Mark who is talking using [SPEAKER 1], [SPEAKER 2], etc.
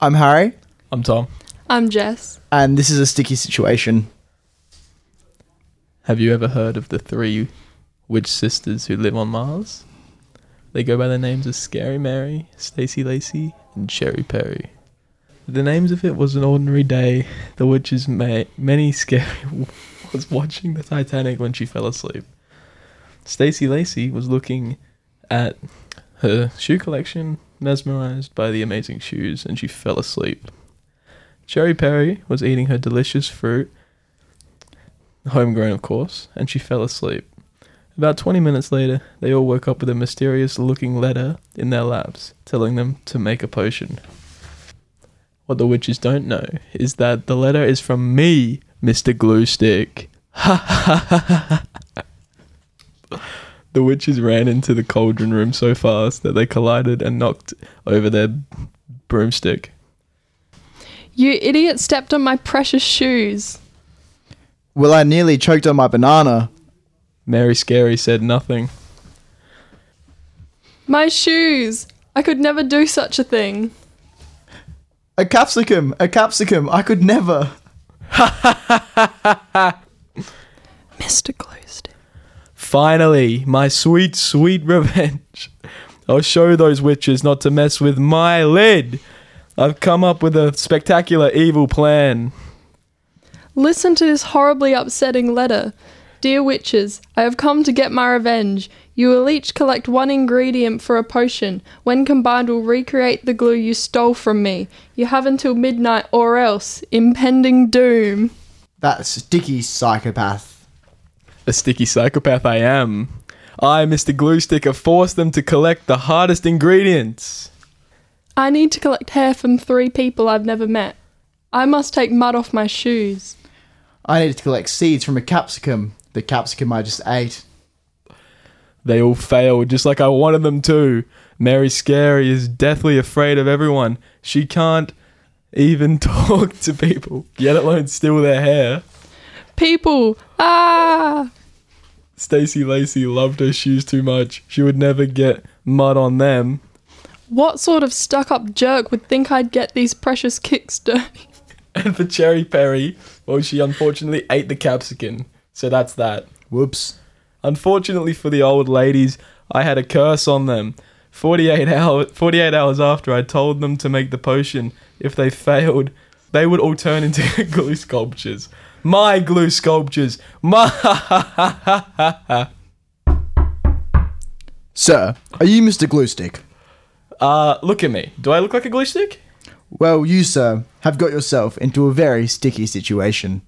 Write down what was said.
[SPEAKER 1] I'm Harry,
[SPEAKER 2] I'm Tom.
[SPEAKER 3] I'm Jess.
[SPEAKER 1] and this is a sticky situation.
[SPEAKER 2] Have you ever heard of the three witch sisters who live on Mars? They go by the names of Scary Mary, Stacy Lacy, and Cherry Perry. The names of it was an ordinary day. The witch's ma- Mary Scary was watching the Titanic when she fell asleep. Stacy Lacey was looking at her shoe collection, mesmerized by the amazing shoes, and she fell asleep. Cherry Perry was eating her delicious fruit, homegrown of course, and she fell asleep. About 20 minutes later, they all woke up with a mysterious looking letter in their laps telling them to make a potion. What the witches don't know is that the letter is from me, Mr. Glue Stick. The witches ran into the cauldron room so fast that they collided and knocked over their broomstick.
[SPEAKER 3] You idiot stepped on my precious shoes.
[SPEAKER 1] Well, I nearly choked on my banana.
[SPEAKER 2] Mary Scary said nothing.
[SPEAKER 3] My shoes! I could never do such a thing.
[SPEAKER 1] A capsicum, a capsicum. I could never.
[SPEAKER 3] Mr. Glowstick.
[SPEAKER 2] Finally, my sweet, sweet revenge. I'll show those witches not to mess with my lid. I've come up with a spectacular evil plan.
[SPEAKER 3] Listen to this horribly upsetting letter. Dear witches, I have come to get my revenge. You will each collect one ingredient for a potion. When combined, will recreate the glue you stole from me. You have until midnight, or else impending doom.
[SPEAKER 1] That sticky psychopath.
[SPEAKER 2] The sticky psychopath I am. I, Mr. Glue Sticker, forced them to collect the hardest ingredients.
[SPEAKER 3] I need to collect hair from three people I've never met. I must take mud off my shoes.
[SPEAKER 1] I needed to collect seeds from a capsicum. The capsicum I just ate.
[SPEAKER 2] They all failed, just like I wanted them to. Mary Scary is deathly afraid of everyone. She can't even talk to people, yet alone steal their hair.
[SPEAKER 3] People! Ah!
[SPEAKER 2] Stacy Lacy loved her shoes too much. She would never get mud on them.
[SPEAKER 3] What sort of stuck up jerk would think I'd get these precious kicks dirty?
[SPEAKER 2] And for Cherry Perry, well, she unfortunately ate the capsicum. So that's that.
[SPEAKER 1] Whoops.
[SPEAKER 2] Unfortunately for the old ladies, I had a curse on them. 48 hour, 48 hours after I told them to make the potion, if they failed, they would all turn into glue sculptures. My glue sculptures. My
[SPEAKER 1] Sir, are you Mr. Glue Stick?
[SPEAKER 2] Uh, look at me. Do I look like a glue stick?
[SPEAKER 1] Well, you, sir, have got yourself into a very sticky situation.